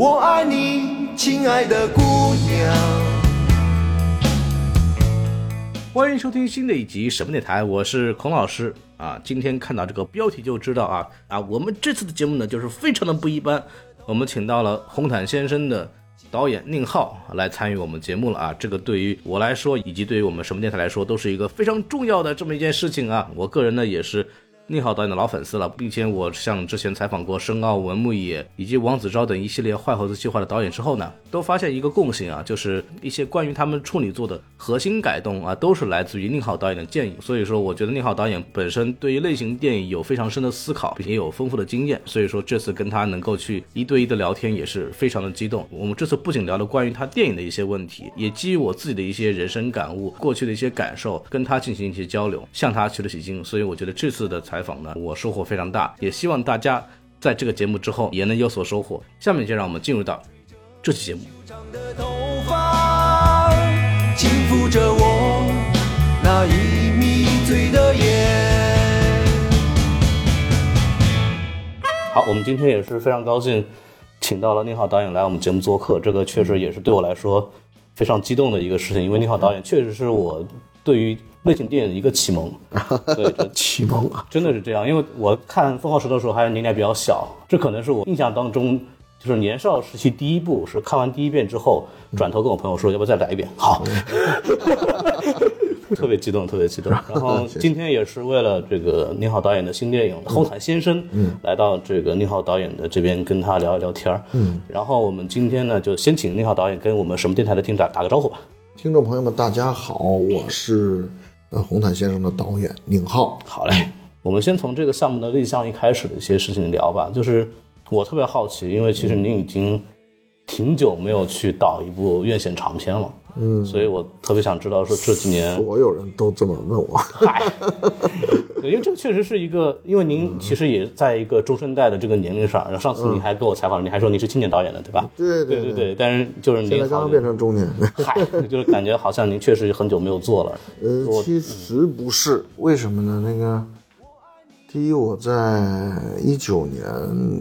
我爱你，亲爱的姑娘。欢迎收听新的一集什么电台，我是孔老师啊。今天看到这个标题就知道啊啊，我们这次的节目呢就是非常的不一般，我们请到了红毯先生的导演宁浩来参与我们节目了啊。这个对于我来说，以及对于我们什么电台来说，都是一个非常重要的这么一件事情啊。我个人呢也是。宁浩导演的老粉丝了，并且我像之前采访过申奥、文牧野以及王子昭等一系列坏猴子计划的导演之后呢，都发现一个共性啊，就是一些关于他们处女作的核心改动啊，都是来自于宁浩导演的建议。所以说，我觉得宁浩导演本身对于类型电影有非常深的思考，并且有丰富的经验。所以说，这次跟他能够去一对一的聊天也是非常的激动。我们这次不仅聊了关于他电影的一些问题，也基于我自己的一些人生感悟、过去的一些感受，跟他进行一些交流，向他取了取经。所以我觉得这次的采采访呢，我收获。非常大，也希望大家在这个节目之后也能有所收获。下面就让我们进入到这期节目。好，我们今天也是非常高兴，请到了宁浩导演来我们节目做客。这个确实也是对我来说非常激动的一个事情，因为宁浩导演确实是我对于。类型电影的一个启蒙，对，启蒙啊，真的是这样。因为我看《凤凰石头》的时候还年龄比较小，这可能是我印象当中就是年少时期第一部，是看完第一遍之后，转头跟我朋友说要不要再来一遍。好，特别激动，特别激动。然后 今天也是为了这个宁浩导演的新电影《后台先生》，嗯，来到这个宁浩导演的这边跟他聊一聊天儿。嗯，然后我们今天呢就先请宁浩导演跟我们什么电台的听众打个招呼吧。听众朋友们，大家好，我是。呃，红毯先生的导演宁浩，好嘞。我们先从这个项目的立项一开始的一些事情聊吧。就是我特别好奇，因为其实您已经挺久没有去导一部院线长片了。嗯，所以我特别想知道，说这几年所有人都这么问我，嗨，因为这个确实是一个，因为您其实也在一个中生代的这个年龄上。然后上次你还跟我采访，你还说您是青年导演的，对吧？对对对对。但是就是您 刚刚变成中年，嗨，就是感觉好像您确实很久没有做了。呃，其实不是，为什么呢？那个，第一，我在一九年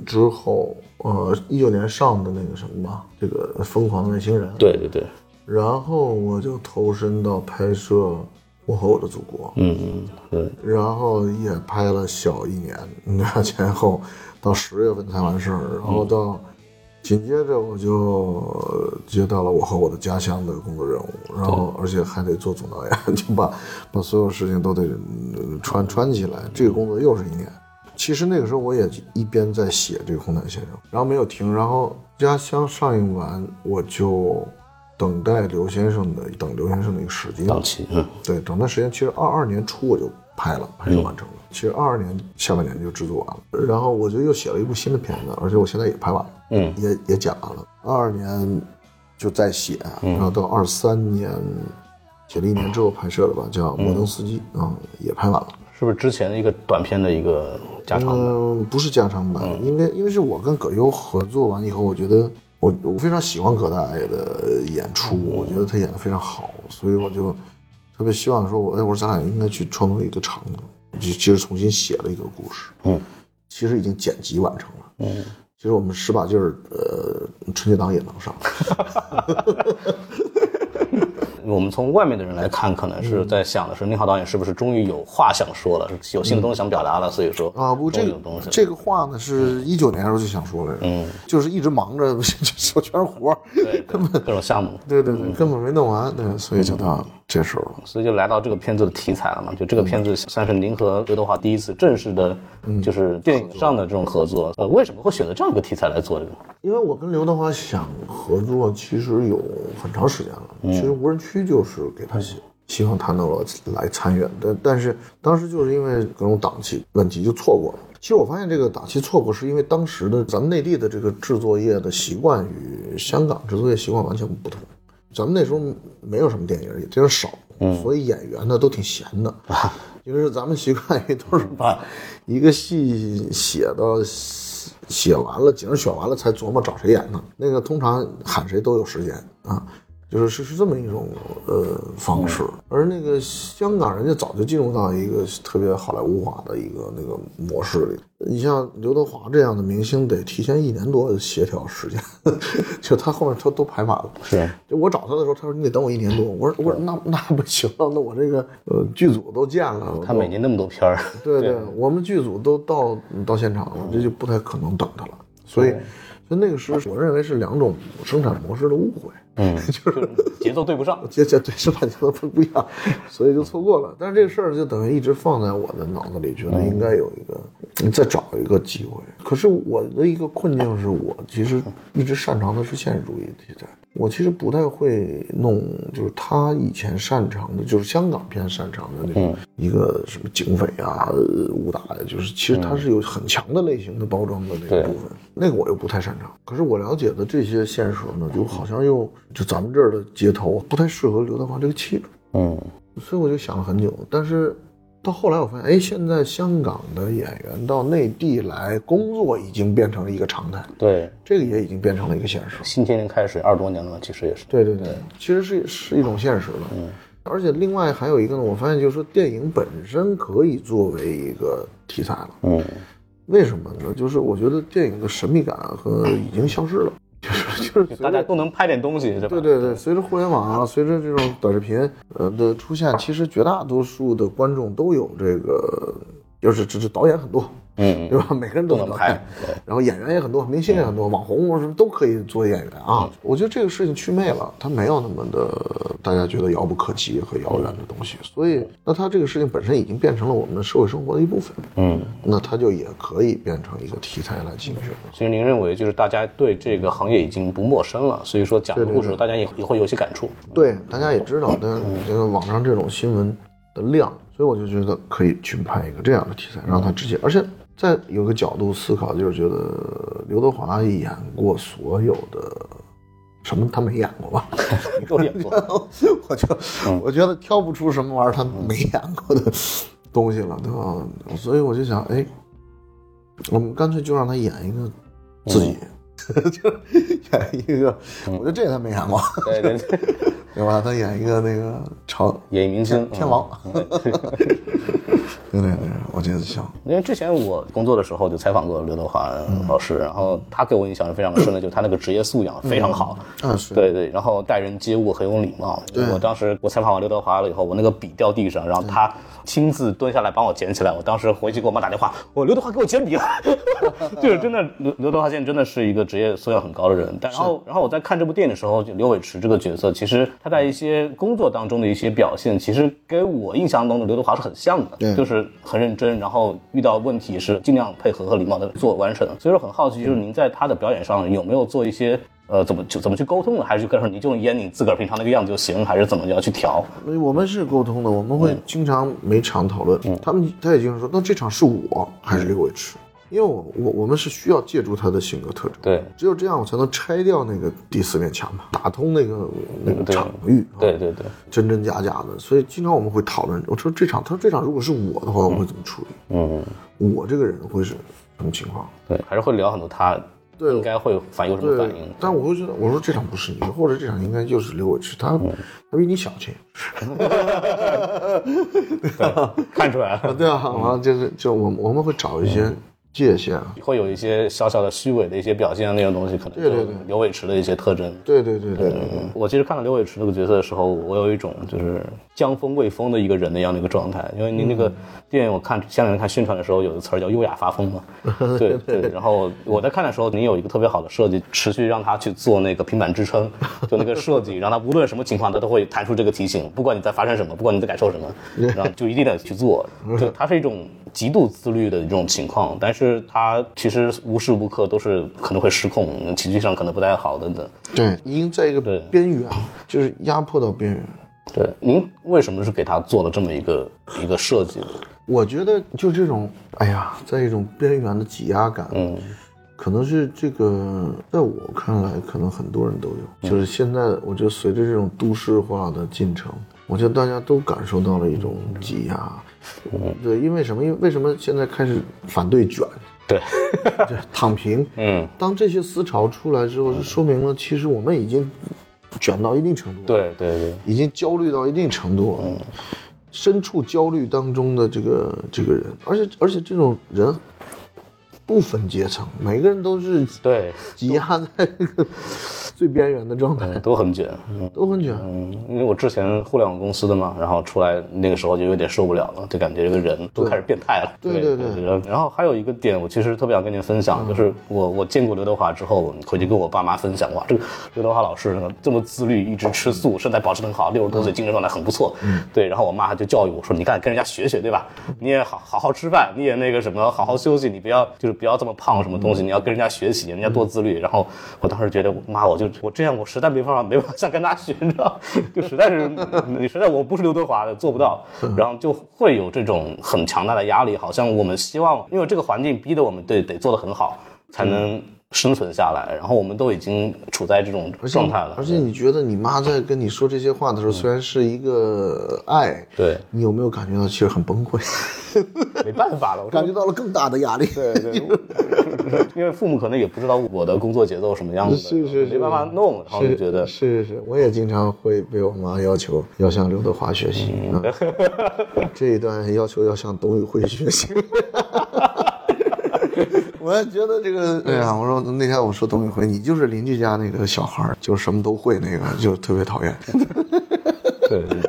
之后，呃，一九年上的那个什么吧，这个《疯狂的外星人》。对对对。然后我就投身到拍摄《我和我的祖国》，嗯嗯，对，然后也拍了小一年，那前后到十月份才完事儿，然后到紧接着我就接到了《我和我的家乡》的工作任务，然后而且还得做总导演，就把把所有事情都得穿穿起来，这个工作又是一年。其实那个时候我也一边在写这个《红毯先生》，然后没有停，然后《家乡》上映完我就。等待刘先生的等刘先生的一个时间档期，嗯，对，等待时间其实二二年初我就拍了，拍就完成了。其实二二年下半年就制作完了，然后我就又写了一部新的片子，而且我现在也拍完了，嗯，也也剪完了。二二年就在写，然后到二三年写了一年之后拍摄的吧，叫《摩登司机》，嗯，也拍完了。是不是之前的一个短片的一个加长？嗯，不是加长版，因为因为是我跟葛优合作完以后，我觉得。我我非常喜欢葛大爷的演出，我觉得他演的非常好，所以我就特别希望说，我哎，我说咱俩应该去创作一个长的，就其实重新写了一个故事，嗯，其实已经剪辑完成了，嗯，其实我们使把劲儿，呃，春节档也能上。我们从外面的人来看，可能是在想的是，宁浩导演是不是终于有话想说了，有新的东西想表达了，所以说啊，不，这个东西，这个话呢是一九年时候就想说了，嗯，就是一直忙着手全是活对，根本各种项目，对对对，根本没弄完，对，所以就到这时候了，所以就来到这个片子的题材了嘛，就这个片子算是您和刘德华第一次正式的，就是电影上的这种合作，呃，为什么会选择这样一个题材来做这个？因为我跟刘德华想合作，其实有很长时间了，其实无人区。就是给他写，希望他能来参与，但但是当时就是因为各种档期问题就错过了。其实我发现这个档期错过是因为当时的咱们内地的这个制作业的习惯与香港制作业习惯完全不同。咱们那时候没有什么电影，也真少，所以演员呢都挺闲的，因为咱们习惯于都是把一个戏写到写完了，景选完了才琢磨找谁演呢。那个通常喊谁都有时间啊。就是是是这么一种呃方式。而那个香港人家早就进入到一个特别好莱坞化的一个那个模式里。你像刘德华这样的明星，得提前一年多的协调时间，就他后面他都排满了。是，就我找他的时候，他说你得等我一年多。我说我说那那不行了，那我这个呃剧组都建了，他每年那么多片儿，对对，我们剧组都到到现场了，这就不太可能等他了。所以，所以那个时候，我认为是两种生产模式的误会。嗯，就是节奏对不上。节节对是吧？节奏不不一样，所以就错过了。但是这个事儿就等于一直放在我的脑子里，觉得应该有一个，你再找一个机会。可是我的一个困境是我其实一直擅长的是现实主义题材，我其实不太会弄，就是他以前擅长的，就是香港片擅长的那种一个什么警匪啊、呃武打呀，就是其实他是有很强的类型的包装的那个部分，那个我又不太擅长。可是我了解的这些现实呢，就好像又就咱们这儿的街头不太适合刘德华这个气质，嗯，所以我就想了很久。但是到后来我发现，哎，现在香港的演员到内地来工作已经变成了一个常态，对，这个也已经变成了一个现实。新天地开始二十多年了，其实也是。对对对，其实是是一种现实了。嗯，而且另外还有一个呢，我发现就是说电影本身可以作为一个题材了。嗯，为什么呢？就是我觉得电影的神秘感和已经消失了，就是 就是大家都能拍点东西，对吧？对对对，随着互联网啊，随着这种短视频呃的出现，其实绝大多数的观众都有这个，就是只是导演很多，嗯对吧？每个人都都能拍，然后演员也很多，明星也很多，网红什么都可以做演员啊。我觉得这个事情祛魅了，它没有那么的大家觉得遥不可及和遥远的东西，所以那它这个事情本身已经变成了我们的社会生活的一部分，嗯，那它就也可以变成一个题材来进行。其实您认为就是大家对这个行业已经不陌生了，所以说讲的故事大家也也会有些感触。对，大家也知道，但这个网上这种新闻的量，所以我就觉得可以去拍一个这样的题材，让他直接，而且在有个角度思考，就是觉得刘德华演过所有的什么他没演过吧？都演过，我就我觉得挑不出什么玩意儿他没演过的东西了，对吧？所以我就想，哎，我们干脆就让他演一个自己。就演一个，我觉得这个他没演过，对对对，对吧？他演一个那个朝演艺明星天王，对。对对，我觉得行。因为之前我工作的时候就采访过刘德华老师，然后他给我印象是非常深的，就是他那个职业素养非常好，嗯。是，对对，然后待人接物很有礼貌。我当时我采访完刘德华了以后，我那个笔掉地上，然后他亲自蹲下来帮我捡起来。我当时回去给我妈打电话，我刘德华给我捡笔了，就是真的刘刘德华现在真的是一个职业素养很高的人。但然后然后我在看这部电影的时候，就刘伟驰这个角色，其实他在一些工作当中的一些表现，其实跟我印象中的刘德华是很像的，对就是很认真，然后遇到问题是尽量配合和礼貌的做完成。所以说很好奇，就是您在他的表演上有没有做一些呃怎么就怎么去沟通呢，还是就跟说你就演你自个儿平常那个样子就行，还是怎么要去调？我们是沟通的，我们会经常每场讨论。嗯他们他也经常说，那这场是我还是刘伟驰？因为我我我们是需要借助他的性格特征，对只有这样我才能拆掉那个第四面墙嘛，打通那个那个场域。啊对对对，真真假假的，所以经常我们会讨论。我说这场，他说这场如果是我的话，我会怎么处理？嗯，我这个人会是什么情况？对，还是会聊很多他对应该会反有什么反对。应。，但我会觉得，我说这场不是你，或者这场应该就是刘伟驰，他他比你小气，看出来了，对啊，然后就是就我们我们会找一些界限啊，会有一些小小的虚伪的一些表现，那种东西可能对对对刘伟驰的一些特征。对对对对我其实看到刘伟驰这个角色的时候，我有一种就是将风未风的一个人的样的一个状态。因为您那个电影，我看香港人看宣传的时候，有个词儿叫“优雅发疯”嘛。对对。然后我在看的时候，您有一个特别好的设计，持续让他去做那个平板支撑，就那个设计，让他无论什么情况，他都会弹出这个提醒，不管你在发生什么，不管你在感受什么，然后就一定得去做。就他是一种极度自律的这种情况，但是他其实无时无刻都是可能会失控，情绪上可能不太好等等。对，已经在一个对边缘，就是压迫到边缘。对，您为什么是给他做了这么一个一个设计呢？我觉得就这种，哎呀，在一种边缘的挤压感，嗯，可能是这个，在我看来，可能很多人都有。就是现在，我觉得随着这种都市化的进程，我觉得大家都感受到了一种挤压。嗯，对，因为什么？因为为什么现在开始反对卷？对，对，躺平。嗯，当这些思潮出来之后，就说明了其实我们已经卷到一定程度，，对对对，已经焦虑到一定程度了，身处焦虑当中的这个这个人，而且而且这种人不分阶层，每个人都是对，挤压在这个最边缘的状态，都很卷。嗯都很卷。嗯，因为我之前互联网公司的嘛，然后出来那个时候就有点受不了了，就感觉这个人都开始变态了。对对对对。然后还有一个点，我其实特别想跟您分享，就是我我见过刘德华之后，回去跟我爸妈分享，哇，这个刘德华老师这么自律，一直吃素，身材保持得很好，六十多岁精神状态很不错。嗯，对。然后我妈就教育我说，你看跟人家学学，对吧？你也好好好吃饭，你也那个什么好好休息，你不要就是不要这么胖什么东西，你要跟人家学习，人家多自律。然后我当时觉得，妈，我就我这样，我实在没办法，没办法像跟他学，你知道，就实在是你实在我不是刘德华的，做不到，然后就会有这种很强大的压力，好像我们希望，因为这个环境逼得我们得得做得很好，才能生存下来，然后我们都已经处在这种状态了，而且你觉得你妈在跟你说这些话的时候，虽然是一个爱，对，你有没有感觉到其实很崩溃？没办法了，我感觉到了更大的压力。对对，因为父母可能也不知道我的工作节奏什么样子的，是是是没办法弄，然后就觉得是是是，我也经常会被我妈要求要向刘德华学习啊，这一段要求要向董宇辉学习。我还觉得这个，对呀，我说那天我说董宇辉，你就是邻居家那个小孩儿，就什么都会那个，就特别讨厌。对对。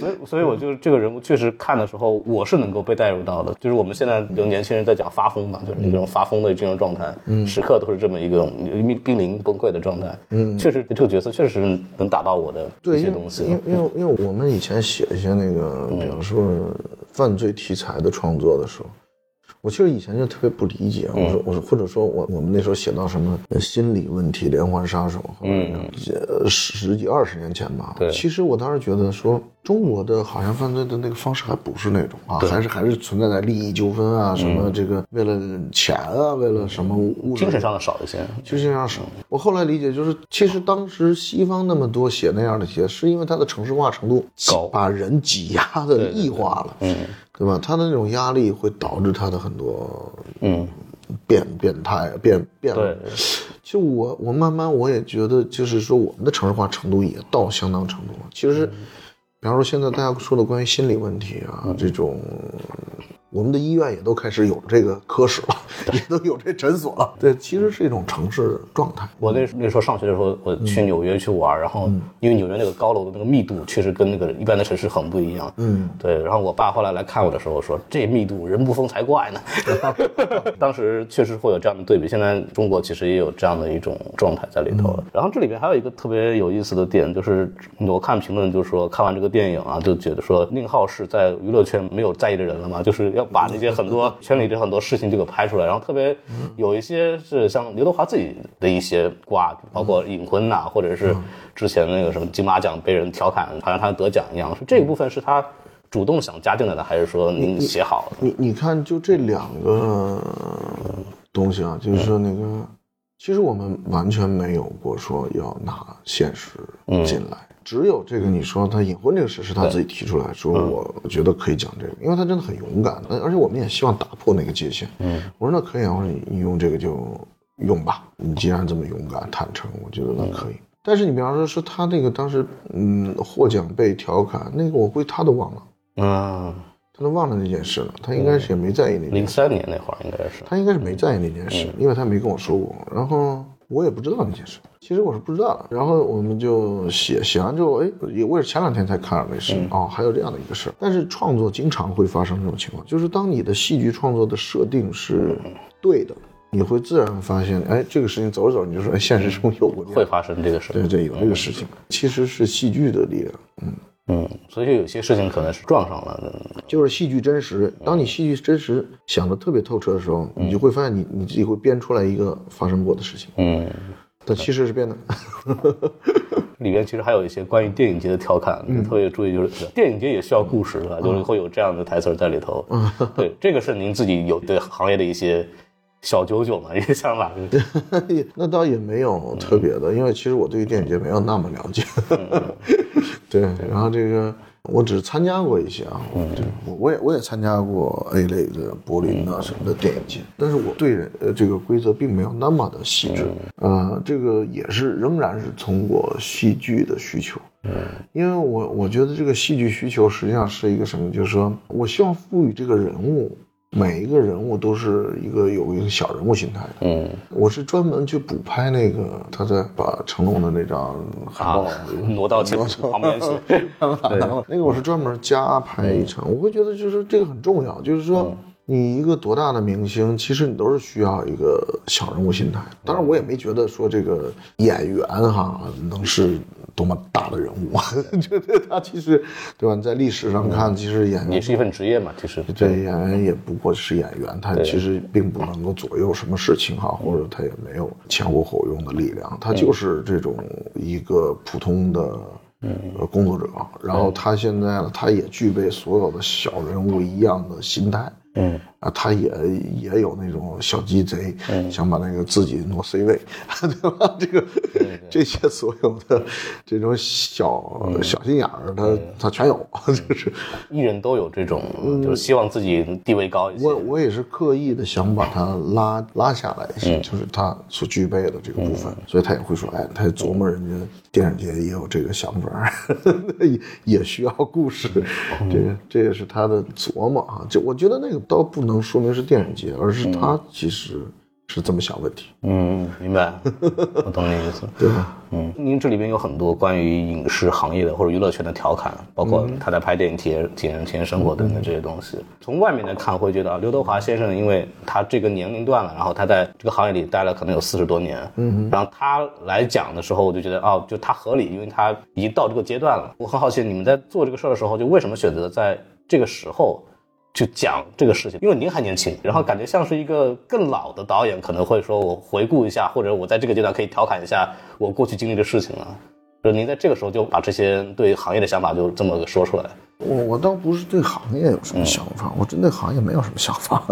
所以，所以我就这个人物确实看的时候，我是能够被带入到的。就是我们现在有年轻人在讲发疯嘛，就是那种发疯的这种状态，嗯，时刻都是这么一个濒濒临崩溃的状态。嗯，确实这个角色确实能打到我的对，一些东西。因为因为因为我们以前写一些那个，比如说犯罪题材的创作的时候，我其实以前就特别不理解，我说我说或者说我我们那时候写到什么呃心理问题、连环杀手，后来呃十几二十年前吧，对。其实我当时觉得说中国的好像犯罪的那个方式还不是那种啊，还是还是存在在利益纠纷啊，什么这个为了钱啊，为了什么物质精神上的少一些，精神上少。我后来理解就是，其实当时西方那么多写那样的题，是因为它的城市化程度高把人挤压的异化了，嗯对吧？他的那种压力会导致他的很多嗯，变变态变变。了，其实我我慢慢我也觉得，就是说我们的城市化程度也到相当程度了。其实，比方说现在大家说的关于心理问题啊，这种。我们的医院也都开始有这个科室了，也都有这诊所了。对，其实是一种城市状态。我那那时候上学的时候，我去纽约去玩，然后因为纽约那个高楼的那个密度确实跟那个一般的城市很不一样。嗯，对。然后我爸后来来看我的时候说：“这密度人不疯才怪呢。”当时确实会有这样的对比。现在中国其实也有这样的一种状态在里头。然后这里边还有一个特别有意思的点，就是我看评论就说看完这个电影啊，就觉得说宁浩是在娱乐圈没有在意的人了嘛，就是要把那些很多圈里的很多事情就给拍出来。然后特别有一些是像刘德华自己的一些瓜，包括隐婚呐、或者是之前那个什么金马奖被人调侃，好像他得奖一样。是这一部分是他主动想加进来的，还是说您写好的？你你看，就这两个东西啊，就是说那个，其实我们完全没有过说要拿现实进来，只有这个你说他隐婚这个事是他自己提出来说，我觉得可以讲这个，因为他真的很勇敢，而且我们也希望打破那个界限。嗯，我说那可以啊，我说你你用这个就用吧，你既然这么勇敢坦诚，我觉得那可以。但是你比方说是他那个当时嗯获奖被调侃，那个我估计他都忘了。啊，他都忘了那件事了，他应该是也没在意那件事，零三年那会儿应该是。他应该是没在意那件事，因为他没跟我说过，然后我也不知道那件事，其实我是不知道的。然后我们就写写完之后，哎，也我也是前两天才看了那事，哦，还有这样的一个事儿。但是创作经常会发生这种情况，就是当你的戏剧创作的设定是对的，你会自然发现，哎，这个事情走着走着你就说，哎，现实中有会发生这个事。对对，有这个事情，其实是戏剧的力量，嗯。嗯，所以有些事情可能是撞上了的。就是戏剧真实。当你戏剧真实想的特别透彻的时候，你就会发现你你自己会编出来一个发生过的事情，嗯，但其实是编的。里面其实还有一些关于电影节的调侃，特别注意，就是电影节也需要故事，是吧？就是会有这样的台词在里头。对，这个是您自己有对行业的一些小九九嘛，一个想法。那倒也没有特别的，因为其实我对于电影节没有那么了解。对，然后这个我只是参加过一些啊，对我我也我也参加过 A 类的柏林啊什么的电影节，但是我对人呃这个规则并没有那么的细致，呃，这个也是仍然是通过戏剧的需求，嗯因为我我觉得这个戏剧需求实际上是一个什么，就是说我希望赋予这个人物。每一个人物都是一个有一个小人物心态的，嗯，我是专门去补拍那个他在把成龙的那张海报啊，挪到前旁边去，那个我是专门加拍一场，我会觉得就是这个很重要，就是说你一个多大的明星，其实你都是需要一个小人物心态。当然，我也没觉得说这个演员哈能是多么大的人物，觉得他其实对吧？在历史上看，其实演员也是一份职业嘛，其实。对演员也不过是演员，他其实并不能够左右什么事情哈，或者他也没有前呼后拥的力量，他就是这种一个普通的。呃，工作者，然后他现在呢，他也具备所有的小人物一样的心态，嗯，啊，他也也有那种小鸡贼，想把那个自己挪 C 位，对吧？这个这些所有的这种小小心眼儿，他他全有，就是艺人都有这种，就是希望自己地位高一些。我我也是刻意的想把他拉拉下来一些，就是他所具备的这个部分，所以他也会说，哎，他琢磨人家电影节也有这个想法，也 也需要故事，这个这也是他的琢磨啊。就我觉得那个倒不能说明是电影节，而是他其实是这么想问题。嗯，明白，我懂你意思。对吧？嗯，您这里边有很多关于影视行业的或者娱乐圈的调侃，包括他在拍电影体验体验体验生活等等这些东西。从外面来看，会觉得啊，刘德华先生，因为他这个年龄段了，然后他在这个行业里待了可能有四十多年，嗯，然后他来讲的时候，我就觉得哦，就他合理，因为他已经到这个阶段了。我很好奇，你们在做这个事儿的时候，就为什么选择在这个时候？去讲这个事情，因为您还年轻，然后感觉像是一个更老的导演可能会说，我回顾一下，或者我在这个阶段可以调侃一下我过去经历的事情了。就您在这个时候就把这些对行业的想法就这么说出来。我我倒不是对行业有什么想法，我真对行业没有什么想法，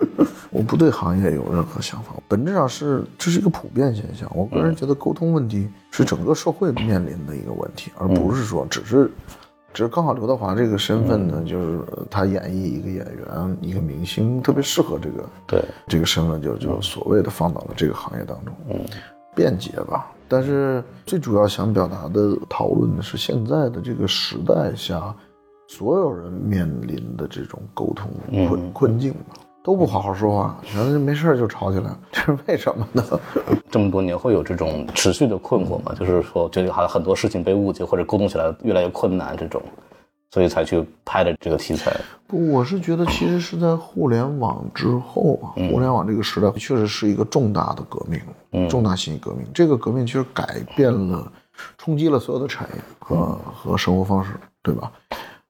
我不对行业有任何想法。本质上是这是一个普遍现象。我个人觉得沟通问题是整个社会面临的一个问题，而不是说只是。只是刚好刘德华这个身份呢，就是他演绎一个演员、一个明星，特别适合这个对这个身份，就就所谓的放到了这个行业当中，嗯，便捷吧。但是最主要想表达的讨论的是现在的这个时代下，所有人面临的这种沟通困困境吧。都不好好说话，然后没事就吵起来，这是为什么呢？这么多年会有这种持续的困惑吗？就是说，觉得好像很多事情被误解或者沟通起来越来越困难，这种，所以才去拍的这个题材。不，我是觉得其实是在互联网之后啊，互联网这个时代确实是一个重大的革命，重大信息革命。这个革命其实改变了、冲击了所有的产业和和生活方式，对吧？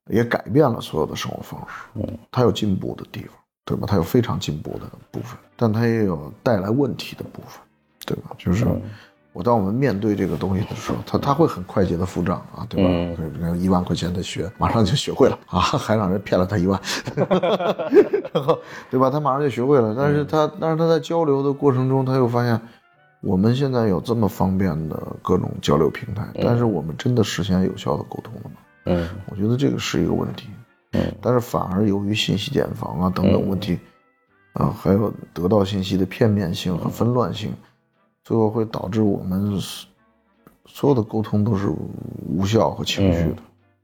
也改变了所有的生活方式。嗯，它有进步的地方。对吧？它有非常进步的部分，但它也有带来问题的部分，对吧？就是我当我们面对这个东西的时候，它它会很快捷的付账啊，对吧？嗯，一万块钱的学，马上就学会了啊，还让人骗了他一万，然后对吧？他马上就学会了，但是他但是他在交流的过程中，他又发现我们现在有这么方便的各种交流平台，但是我们真的实现有效的沟通了吗？嗯，我觉得这个是一个问题。但是反而由于信息茧房啊等等问题，啊，还有得到信息的片面性和纷乱性，最后会导致我们所有的沟通都是无效和情绪的。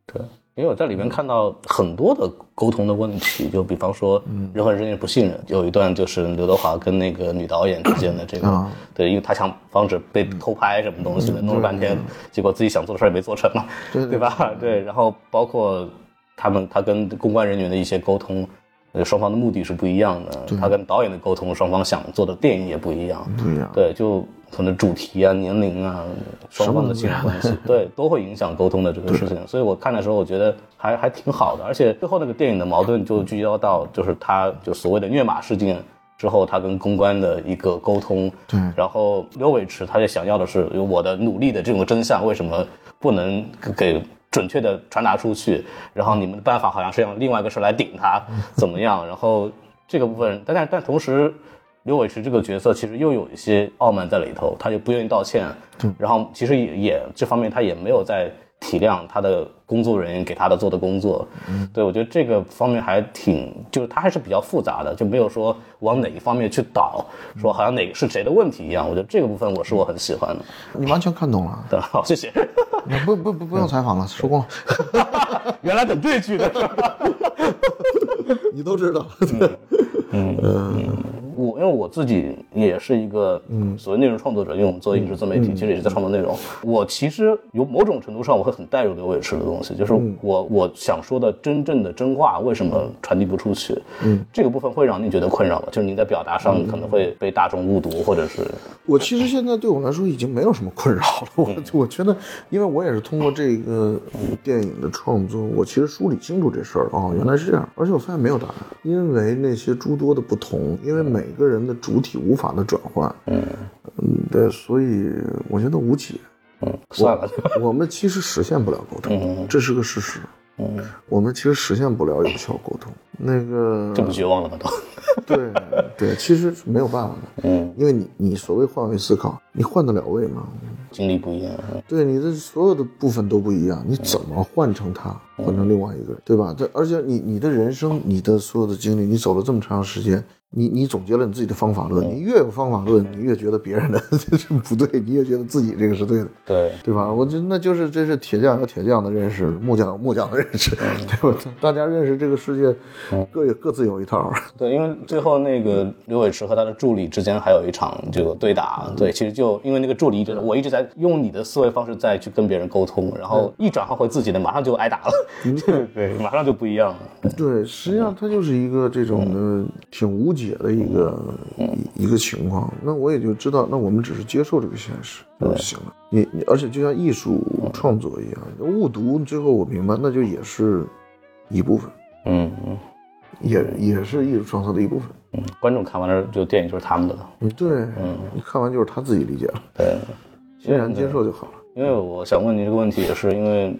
对，因为我在里面看到很多的沟通的问题，就比方说人和人之间不信任，有一段就是刘德华跟那个女导演之间的这个，对，因为他想防止被偷拍什么东西的，弄了半天，结果自己想做的事儿也没做成嘛，对吧？对，然后包括。他们他跟公关人员的一些沟通，呃，双方的目的是不一样的。他跟导演的沟通，双方想做的电影也不一样。不一样。对，就可能主题啊、年龄啊、双方的性关系，对，都会影响沟通的这个 事情。所以我看的时候，我觉得还还挺好的。而且最后那个电影的矛盾就聚焦到，就是他就所谓的虐马事件之后，他跟公关的一个沟通。对。然后刘伟驰他就想要的是，我的努力的这种真相，为什么不能给？准确的传达出去，然后你们的办法好像是用另外一个事来顶他，怎么样？然后这个部分，但但但同时，刘伟驰这个角色其实又有一些傲慢在里头，他就不愿意道歉，然后其实也也这方面他也没有在体谅他的工作人员给他的做的工作。嗯，对我觉得这个方面还挺，就是他还是比较复杂的，就没有说往哪一方面去倒，说好像哪个是谁的问题一样。我觉得这个部分我是我很喜欢的。你完全看懂了，对，好，谢谢。你不不不不用采访了，收工了。原来等这句的是吧？你都知道。嗯，我因为我自己也是一个嗯所谓内容创作者，因为我们做影视自媒体，其实也是在创作内容。我其实有某种程度上，我会很带入刘伟驰的东西，就是我我想说的真正的真话，为什么传递不出去？嗯，这个部分会让你觉得困扰吗？就是您在表达上可能会被大众误读，或者是我其实现在对我来说已经没有什么困扰了。我我觉得，因为我也是通过这个电影的创作，我其实梳理清楚这事儿哦，原来是这样。而且我发现没有答案，因为那些诸多的不同，因为每个人的主体无法的转换，嗯嗯，对，所以我觉得无解。嗯，算了，我们其实实现不了沟通，这是个事实。嗯，我们其实实现不了有效沟通。那个这么绝望了吗？都 对对，其实是没有办法的。嗯，因为你你所谓换位思考，你换得了位吗？经历不一样。对，你的所有的部分都不一样，你怎么换成他，换成另外一个人，对吧？这而且你你的人生，你的所有的经历，你走了这么长时间。你你总结了你自己的方法论，你越有方法论，你越觉得别人的 是不对，你越觉得自己这个是对的，对对吧？我觉得那就是这是铁匠有铁匠的认识，木匠有木匠的认识，对吧？大家认识这个世界，各有各自有一套。对，因为最后那个刘伟驰和他的助理之间还有一场这个对打，对，其实就因为那个助理一直我一直在用你的思维方式再去跟别人沟通，然后一转换回自己的，马上就挨打了，对，马上就不一样了。对，实际上它就是一个这种的挺无解。的一个一一个情况，那我也就知道，那我们只是接受这个现实就行了。你你，而且就像艺术创作一样，误读最后我明白，那就也是一部分，嗯嗯，也也是艺术创作的一部分。嗯，观众看完了，就电影就是他们的了。嗯，对，嗯，你看完就是他自己理解了。对，欣然接受就好了。因为我想问你这个问题，也是因为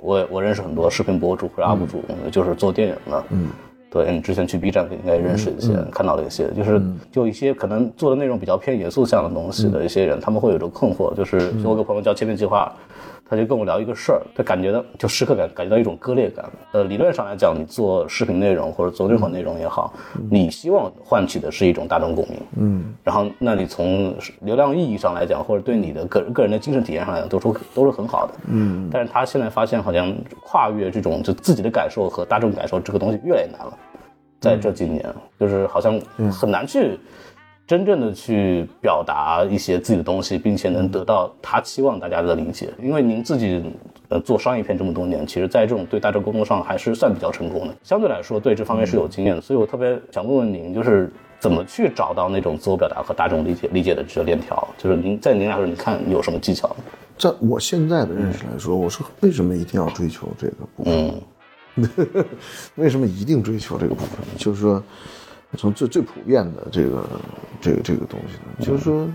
我我认识很多视频博主或者 UP 主，就是做电影的，嗯。对你之前去 B 站应该认识一些，看到了一些，就是就一些可能做的内容比较偏严肃向的东西的一些人，他们会有种困惑，就是我有个朋友叫千面计划。他就跟我聊一个事儿，他感觉到就时刻感感觉到一种割裂感。呃，理论上来讲，你做视频内容或者做任何内容也好，你希望唤起的是一种大众共鸣。嗯，然后那你从流量意义上来讲，或者对你的个人个人的精神体验上来讲，都是都是很好的。嗯，但是他现在发现，好像跨越这种就自己的感受和大众感受这个东西越来越难了，在这几年，就是好像很难去。真正的去表达一些自己的东西，并且能得到他期望大家的理解。因为您自己呃做商业片这么多年，其实在这种对大众沟通上还是算比较成功的，相对来说对这方面是有经验的。所以我特别想问问您，就是怎么去找到那种自我表达和大众理解理解的这个链条？就是您在您来说，你看有什么技巧？在我现在的认识来说，我说为什么一定要追求这个部分？嗯为什么一定追求这个部分？就是说。从最最普遍的这个这个这个东西呢，就是说，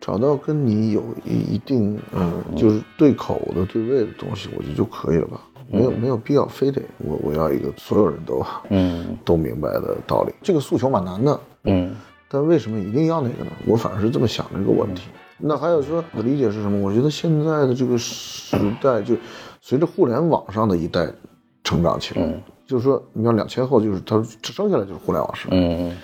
找到跟你有一一定嗯，就是对口的对味的东西，我觉得就可以了吧，没有没有必要非得我我要一个所有人都嗯 都明白的道理，这个诉求蛮难的嗯，但为什么一定要那个呢？我反而是这么想这个问题。那还有说我的理解是什么？我觉得现在的这个时代，就随着互联网上的一代成长起来。就是说，你像两千后，就是他生下来就是互联网时代。嗯嗯。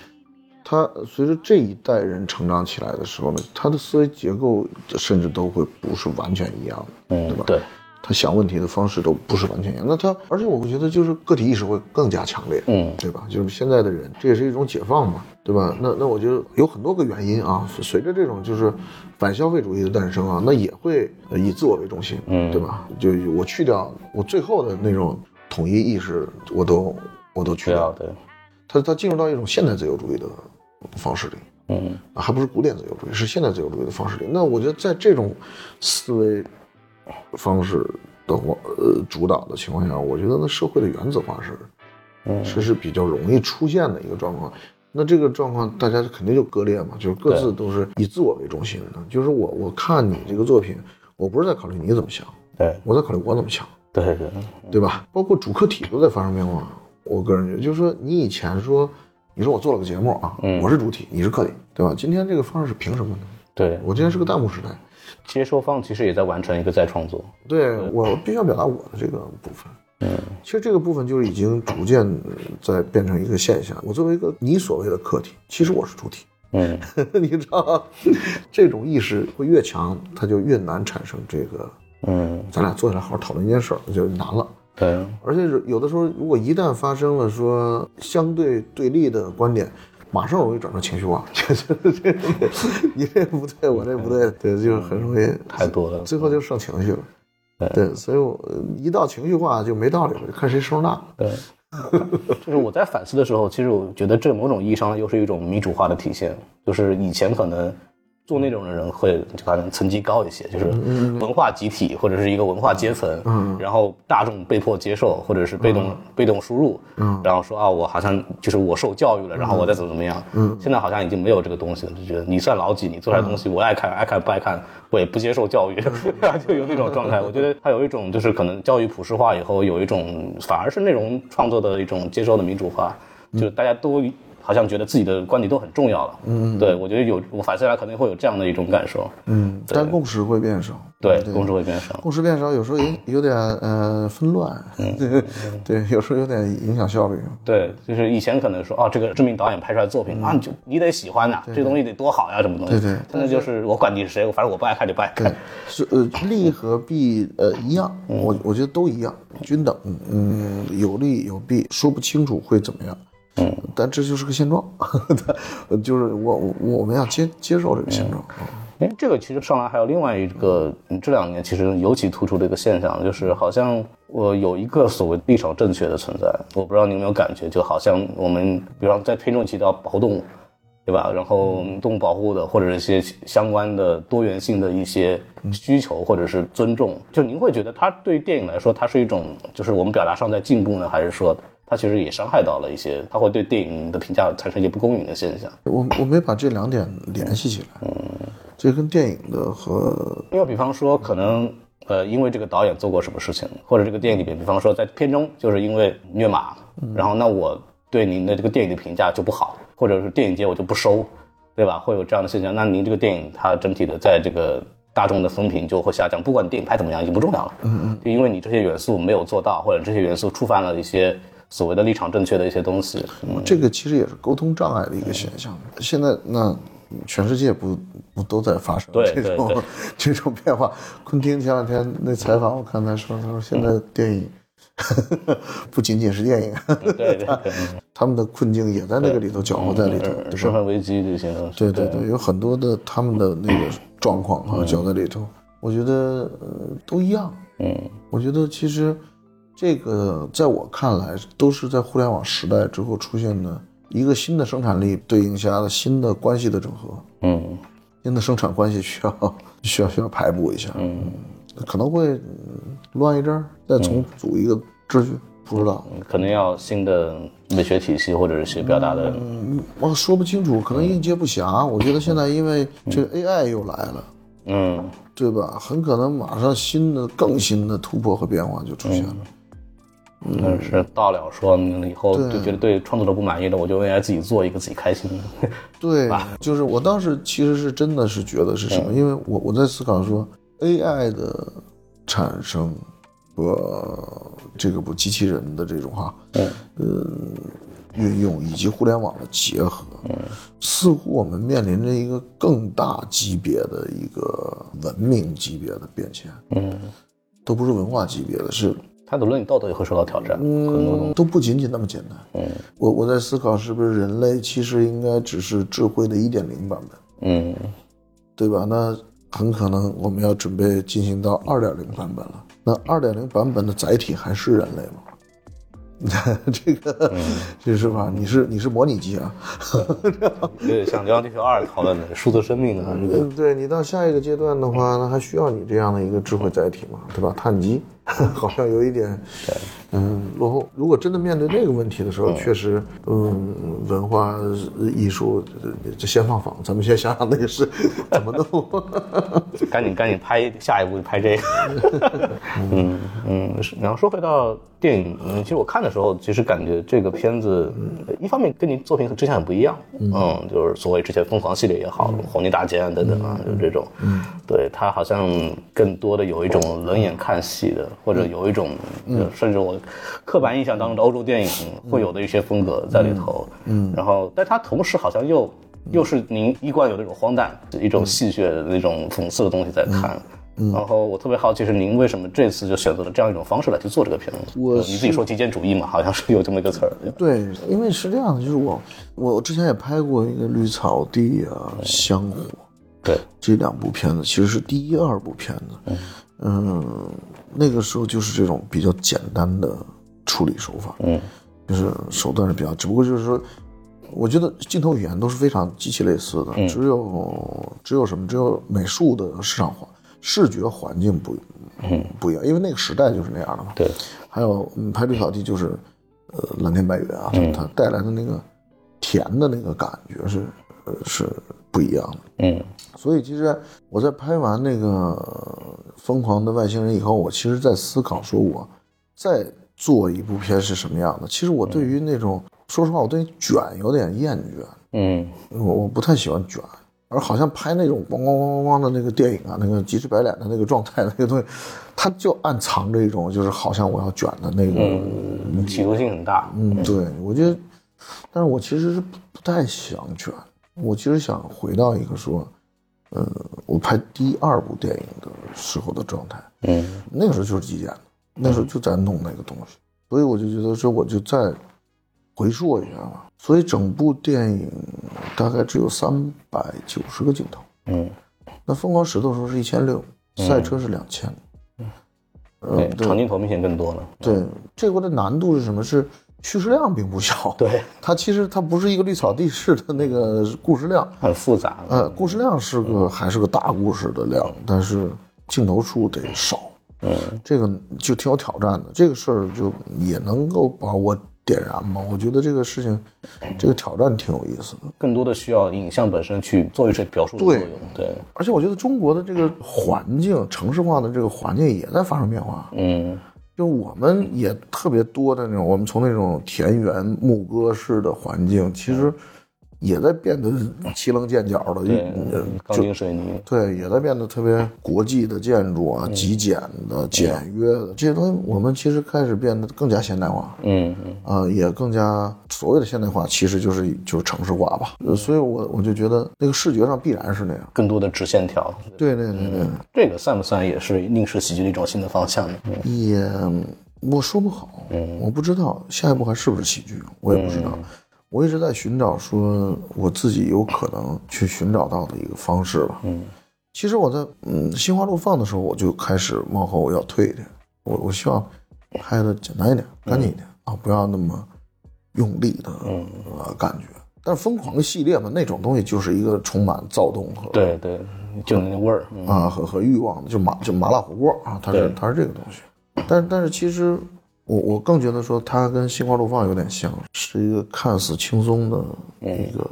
他随着这一代人成长起来的时候呢，他的思维结构甚至都会不是完全一样的，嗯对吧？对。他想问题的方式都不是完全一样。那他，而且我会觉得，就是个体意识会更加强烈，嗯，对吧？就是现在的人，这也是一种解放嘛，对吧？那那我觉得有很多个原因啊。随着这种就是反消费主义的诞生啊，那也会以自我为中心，嗯，对吧？就我去掉我最后的那种。统一意识，我都我都去掉。对，他他进入到一种现代自由主义的方式里，嗯，还不是古典自由主义，是现代自由主义的方式里。那我觉得在这种思维方式的话，呃，主导的情况下，我觉得那社会的原则化是，嗯，是是比较容易出现的一个状况。那这个状况，大家肯定就割裂嘛，就是各自都是以自我为中心的。就是我我看你这个作品，我不是在考虑你怎么想，对我在考虑我怎么想。对对，对吧？包括主客体都在发生变化。我个人觉得，就是说，你以前说，你说我做了个节目啊，我是主体，你是客体，对吧？今天这个方式是凭什么呢？对，我今天是个弹幕时代，接收方其实也在完成一个再创作。对我必须要表达我的这个部分。嗯，其实这个部分就是已经逐渐在变成一个现象。我作为一个你所谓的客体，其实我是主体。嗯，你知道，这种意识会越强，它就越难产生这个。嗯，咱俩坐下来好好讨论一件事儿，就难了。对，而且有的时候，如果一旦发生了说相对对立的观点，马上容易转成情绪化。你这不对，我这不对，对，就很容易太多了，最后就剩情绪了。对，所以我一到情绪化就没道理了，就看谁声大。对，就是我在反思的时候，其实我觉得这某种意义上又是一种民主化的体现，就是以前可能。做那种的人会就可能层级高一些，就是文化集体或者是一个文化阶层，嗯，然后大众被迫接受或者是被动被动输入，嗯，然后说啊，我好像就是我受教育了，然后我再怎么怎么样，嗯，现在好像已经没有这个东西了，就觉得你算老几，你做出来东西我爱看爱看不爱看，我也不接受教育，就有那种状态。我觉得它有一种就是可能教育普世化以后有一种反而是内容创作的一种接受的民主化，就是大家都。好像觉得自己的观点都很重要了，嗯，对我觉得有我反思来可能会有这样的一种感受，嗯，但共识会变少，对，共识会变少，共识变少，有时候也有点呃纷乱，对对，有时候有点影响效率，对，就是以前可能说哦，这个知名导演拍出来作品啊，就你得喜欢呐，这东西得多好呀，什么东西，对对，现在就是我管你是谁，反正我不爱看就不爱看，是呃利和弊呃一样，我我觉得都一样，均等，嗯，有利有弊，说不清楚会怎么样。嗯，但这就是个现状，呵 呵就是我我们要接接受这个现状。哎，这个其实上来还有另外一个，这两年其实尤其突出的一个现象，就是好像我有一个所谓立场正确的存在，我不知道你有没有感觉，就好像我们，比方在片中提到保护动物，对吧？然后动物保护的或者一些相关的多元性的一些需求或者是尊重，就您会觉得它对于电影来说，它是一种就是我们表达上在进步呢，还是说？它其实也伤害到了一些，它会对电影的评价产生一些不公允的现象。我我没把这两点联系起来，嗯，这跟电影的和，因为比方说可能呃，因为这个导演做过什么事情，或者这个电影里面，比方说在片中就是因为虐马，然后那我对您的这个电影的评价就不好，或者是电影节我就不收，对吧？会有这样的现象。那您这个电影它整体的在这个大众的风评就会下降，不管电影拍怎么样已经不重要了，嗯嗯，就因为你这些元素没有做到，或者这些元素触犯了一些。所谓的立场正确的一些东西，这个其实也是沟通障碍的一个现象。现在那全世界不不都在发生这种 这种变化？昆汀前两天那采访，我看他说，他说现在电影 不仅仅是电影，对对，他们的困境也在那个里头搅和在里头，身份危机这些，对对对，有很多的他们的那个状况啊搅在里头。我觉得呃都一样，嗯，我觉得其实。这个在我看来，都是在互联网时代之后出现的一个新的生产力对应下的新的关系的整合。嗯，新的生产关系需要需要需要排布一下。嗯，可能会乱一阵儿，再重组一个秩序，不知道。可能要新的美学体系或者是些表达的。嗯，我说不清楚，可能应接不暇。我觉得现在因为这个 AI 又来了，嗯，对吧？很可能马上新的更新的突破和变化就出现了。嗯，是到了说以后就觉得对创作者不满意的，我就 AI 自己做一个自己开心的。对，就是我当时其实是真的是觉得是什么，因为我我在思考说 AI 的产生和这个不机器人的这种哈，嗯，运用以及互联网的结合，嗯，似乎我们面临着一个更大级别的一个文明级别的变迁，嗯，都不是文化级别的，是。它的伦理道德也会受到挑战，嗯，都不仅仅那么简单。嗯，我我在思考，是不是人类其实应该只是智慧的一点零版本？嗯，对吧？那很可能我们要准备进行到二点零版本了。那二点零版本的载体还是人类吗？这个，这是吧？你是你是模拟机啊？有点像《流浪地球二》讨论的数字生命啊。对你到下一个阶段的话，那还需要你这样的一个智慧载体吗？对吧？碳基 好像有一点，嗯，落后。如果真的面对那个问题的时候，确实，嗯，文化艺术这先放放，咱们先想想那个是 怎么弄。赶紧赶紧拍下一步，拍这个。嗯嗯，然后说回到。电影，嗯，其实我看的时候，其实感觉这个片子，呃一方面跟您作品之前很不一样，嗯，就是所谓之前疯狂系列也好，黄金大奸等等啊，就这种，嗯，对它好像更多的有一种冷眼看戏的，或者有一种，呃甚至我刻板印象当中的欧洲电影会有的一些风格在里头，嗯，然后但它同时好像又。又是您一贯有那种荒诞、一种戏谑的那种讽刺的东西在看，然后我特别好奇是您为什么这次就选择了这样一种方式来去做这个片子？我呃你自己说极简主义嘛，好像是有这么一个词儿。对，因为是这样的，就是我我之前也拍过一个绿草地啊、香火对，这两部片子，其实是第一、二部片子。嗯，那个时候就是这种比较简单的处理手法，嗯，就是手段是比较，只不过就是说，我觉得镜头语言都是非常极其类似的，只有只有什么，只有美术的市场化、视觉环境不嗯。不一样，因为那个时代就是那样的嘛。对，还有嗯，拍绿草地就是，呃，蓝天白云啊，它它带来的那个甜的那个感觉是呃是不一样的。嗯。所以其实我在拍完那个呃《疯狂的外星人》以后，我其实在思考，说我再做一部片是什么样的。其实我对于那种，说实话，我对卷有点厌倦，嗯。我我不太喜欢卷，而好像拍那种咣咣咣咣咣的那个电影啊，那个急赤白脸的那个状态，那个东西，它就暗藏着一种就是好像我要卷的那个。嗯，企图性很大。嗯，对，我觉得，但是我其实是不不太想卷，我其实想回到一个说，呃，我拍第二部电影的时候的状态，嗯那个时候就是极简的，那时候就在弄那个东西，所以我就觉得说，我就再回溯一下吧。所以整部电影大概只有三百九十个镜头，嗯，那《疯狂石头》说是一千六，赛车是两千，对，长镜头明显更多了。对，这回的难度是什么？是叙事量并不小。对，它其实它不是一个绿草地式的那个故事量，很复杂。呃，故事量是个还是个大故事的量，但是镜头数得少。嗯，这个就挺有挑战的。这个事儿就也能够把我点燃嘛。我觉得这个事情，这个挑战挺有意思的。更多的需要影像本身去做一些表述的作对用。对，而且我觉得中国的这个环境，城市化的这个环境也在发生变化。嗯就我们也特别多的那种，我们从那种田园牧歌式的环境，其实也在变得奇棱剑角的，钢筋水泥。对，也在变得特别国际的建筑啊，极简的、简约的这些东西，我们其实开始变得更加现代化。嗯嗯啊、也更加所谓的现代化，其实就是就是城市化吧。呃所以我我就觉得那个视觉上必然是那样。更多的直线条。对对对对，这个算不算也是应试喜剧的一种新的方向呢？也我说不好，我不知道下一步还是不是喜剧，我也不知道。我一直在寻找说我自己有可能去寻找到的一个方式吧。嗯，其实我在嗯心花怒放的时候，我就开始往后要退一点，我我希望拍的简单一点、干净一点啊，不要那么用力的呃感觉。但是疯狂的系列嘛，那种东西就是一个充满躁动和对对，就那味儿。嗯啊和和欲望的，就麻就麻辣火锅啊，它是它是这个东西。但但是其实我我更觉得说它跟心花怒放有点像，是一个看似轻松的一个，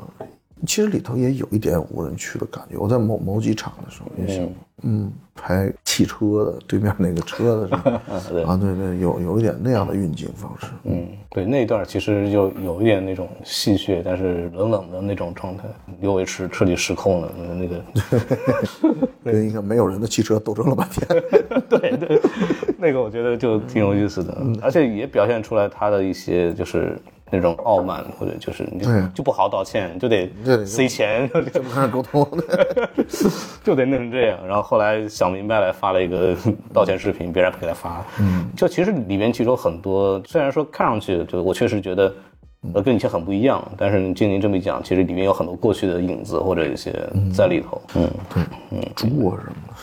其实里头也有一点无人区的感觉。我在某某几场的时候也想，嗯，拍汽车的对面那个车的时候 啊，对对，有有一点那样的运镜方式。嗯，对，那一段其实就有一点那种戏谑，但是冷冷的那种状态。刘维驰彻底失控了，那个，跟一个没有人的汽车斗争了半天。对对，那个我觉得就挺有意思的，而且也表现出来他的一些就是那种傲慢，或者就是你就不好道歉，就得对对塞钱，就得就开始沟通，就得弄成这样。然后后来想明白了，发了一个道歉视频，别人不给他发。嗯，就其实里面其实有很多，虽然说看上去就我确实觉得。呃，跟以前很不一样，但是经您这么一讲，其实里面有很多过去的影子或者一些在里头。嗯，猪啊什么的。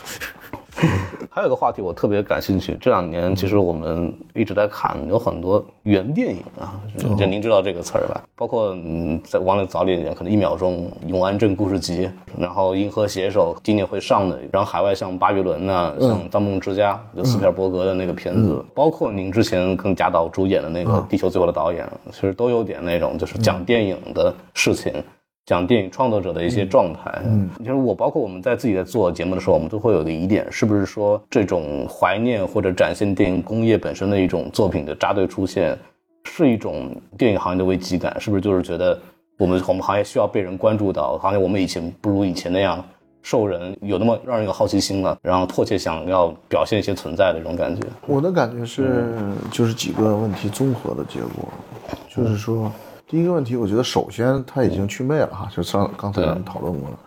还有一个话题我特别感兴趣，这两年其实我们一直在看，有很多原电影啊，就您知道这个词儿吧？包括嗯，在往里早点点，可能一秒钟《永安镇故事集》，然后《银河携手》今年会上的，然后海外像《巴比伦》呐，像《盗梦之家》就斯皮尔伯格的那个片子，包括您之前跟贾导主演的那个《地球最后的导演》，其实都有点那种就是讲电影的事情。讲电影创作者的一些状态。嗯，就是我包括我们在自己在做节目的时候，我们都会有个疑点，是不是说这种怀念或者展现电影工业本身的一种作品的扎堆出现，是一种电影行业的危机感？是不是就是觉得我们我们行业需要被人关注到，好像我们以前不如以前那样受人有那么让人有好奇心了，然后迫切想要表现一些存在的这种感觉？我的感觉是，就是几个问题综合的结果，就是说，第一个问题，我觉得首先他已经去魅了哈，就上刚才咱们讨论过了。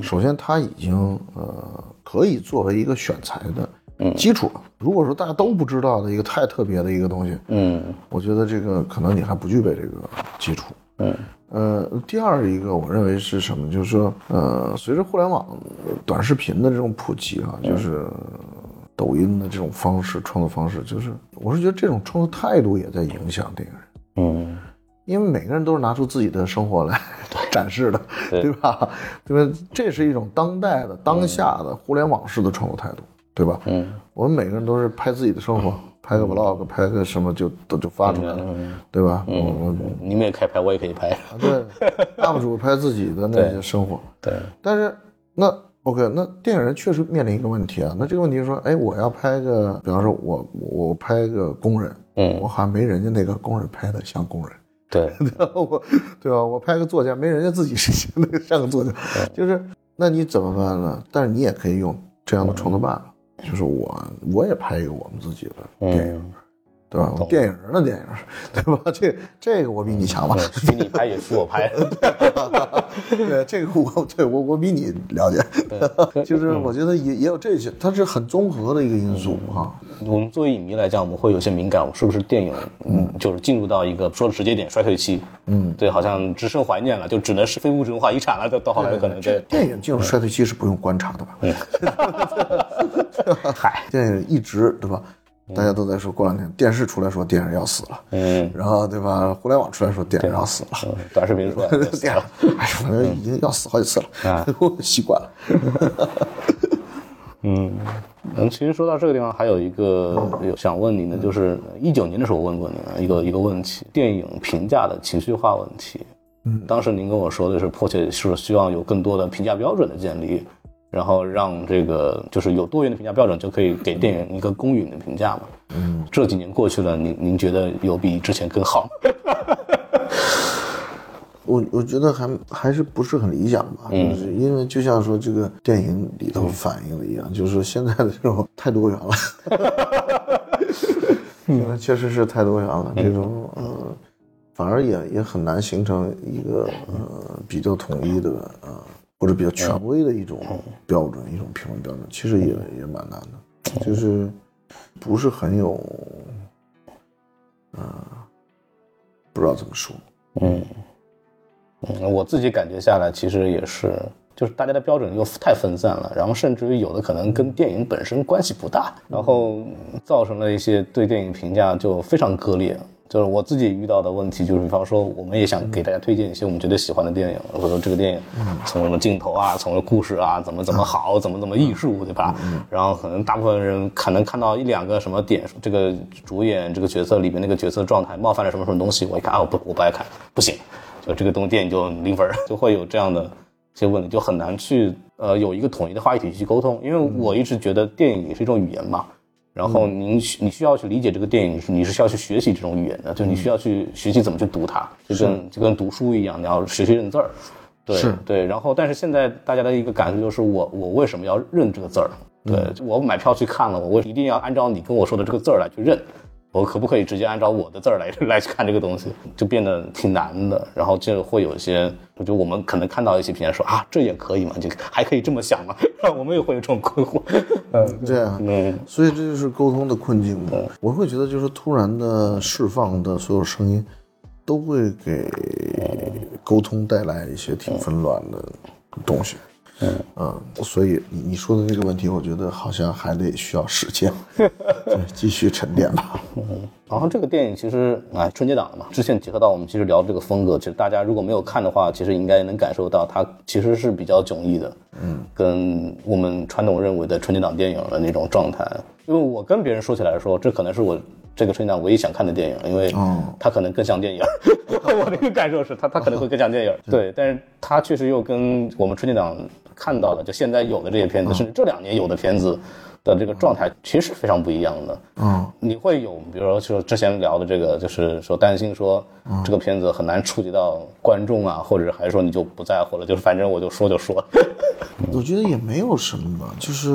首先，他已经呃可以作为一个选材的基础了。如果说大家都不知道的一个太特别的一个东西，嗯我觉得这个可能你还不具备这个基础。嗯呃，第二一个，我认为是什么？就是说，呃，随着互联网短视频的这种普及啊，就是抖音的这种方式创作方式，就是我是觉得这种创作态度也在影响电影因为每个人都是拿出自己的生活来 展示的，对对吧？对吧？这是一种当代的、当下的互联网式的创作态度，对吧？嗯我们每个人都是拍自己的生活，拍个 vlog，拍个什么就都就发出来了，嗯，对吧？我我你们也可以拍，我也可以拍。啊，对，UP 主拍自己的那些生活，对，但是那 OK，那电影人确实面临一个问题啊。那这个问题是说，哎，我要拍个，比方说我我拍个工人，嗯我好像没人家那个工人拍的像工人，对，我对吧？我拍个作家，没人家自己是那个上个作家，就是那你怎么办呢？但是你也可以用这样的创作办法，就是我我也拍一个我们自己的电影，嗯，对吧？电影人的电影，对吧？这这个我比你强吧？许你拍也是我拍。对，这个我对我我比你了解，就是我觉得也也有这些，它是很综合的一个因素哈。我们作为影迷来讲，我们会有些敏感，我是不是电影，嗯，就是进入到一个说直接点衰退期，嗯，对，好像只剩怀念了，就只能是非物质文化遗产了，到到后来可能对，电影进入衰退期是不用观察的吧？嗨，电影一直对吧？大家都在说，过两天电视出来说电影要死了，嗯，然后对吧？互联网出来说电影要死了，嗯短视频出来，电影，哎，反正已经要死好几次了，啊 我习惯了。嗯，其实说到这个地方，还有一个有想问您的，就是一九年的时候我问过你一个一个问题，电影评价的情绪化问题。嗯，当时您跟我说的是迫切是希望有更多的评价标准的建立，然后让这个就是有多元的评价标准，就可以给电影一个公允的评价嘛。嗯，这几年过去了，您您觉得有比之前更好吗？我我觉得还还是不是很理想吧，就是因为就像说这个电影里头反映的一样，就是说现在的这种太多元了，嗯，确实是太多元了，这种呃，反而也也很难形成一个呃比较统一的呃或者比较权威的一种标准，一种评论标准，其实也也蛮难的，就是不是很有，呃，不知道怎么说。嗯，嗯，我自己感觉下来，其实也是，就是大家的标准又太分散了，然后甚至于有的可能跟电影本身关系不大，然后造成了一些对电影评价就非常割裂。就是我自己遇到的问题，就是比方说，我们也想给大家推荐一些我们觉得喜欢的电影，或者说这个电影从什么镜头啊，从故事啊，怎么怎么好，怎么怎么艺术，对吧？然后可能大部分人可能看到一两个什么点，这个主演这个角色里面那个角色状态冒犯了什么什么东西，我一看啊，我不我不爱看，不行，就这个东电影就零分，就会有这样的一些问题，就很难去呃有一个统一的话语体系去沟通，因为我一直觉得电影也是一种语言嘛。然后您需你需要去理解这个电影，你是需要去学习这种语言的，就你需要去学习怎么去读它，就跟就跟读书一样，你要学习认字儿。对对，然后但是现在大家的一个感受就是我我为什么要认这个字儿？对，我买票去看了，我为一定要按照你跟我说的这个字儿来去认。我可不可以直接按照我的字儿来 来去看这个东西，就变得挺难的。然后就会有一些，就我们可能看到一些评价说啊，这也可以嘛？就还可以这么想嘛？我们也会有这种困惑。嗯这样，嗯所以这就是沟通的困境嘛。我会觉得，就是突然的释放的所有声音，都会给沟通带来一些挺纷乱的东西。嗯所以你你说的这个问题，我觉得好像还得需要时间，对，继续沉淀吧。然后这个电影其实哎，春节档了嘛，之前结合到我们其实聊这个风格，其实大家如果没有看的话，其实应该能感受到它其实是比较迥异的，嗯，跟我们传统认为的春节档电影的那种状态。因为我跟别人说起来说，这可能是我这个春节档唯一想看的电影，因为哦它可能更像电影。我的一个感受是，它它可能会更像电影。对，但是它确实又跟我们春节档看到的，就现在有的这些片子，甚至这两年有的片子的这个状态，其实是非常不一样的。嗯，你会有，比如说就之前聊的这个，就是说担心说这个片子很难触及到观众啊，或者还是说你就不在乎了，就是反正我就说就说。我觉得也没有什么吧，就是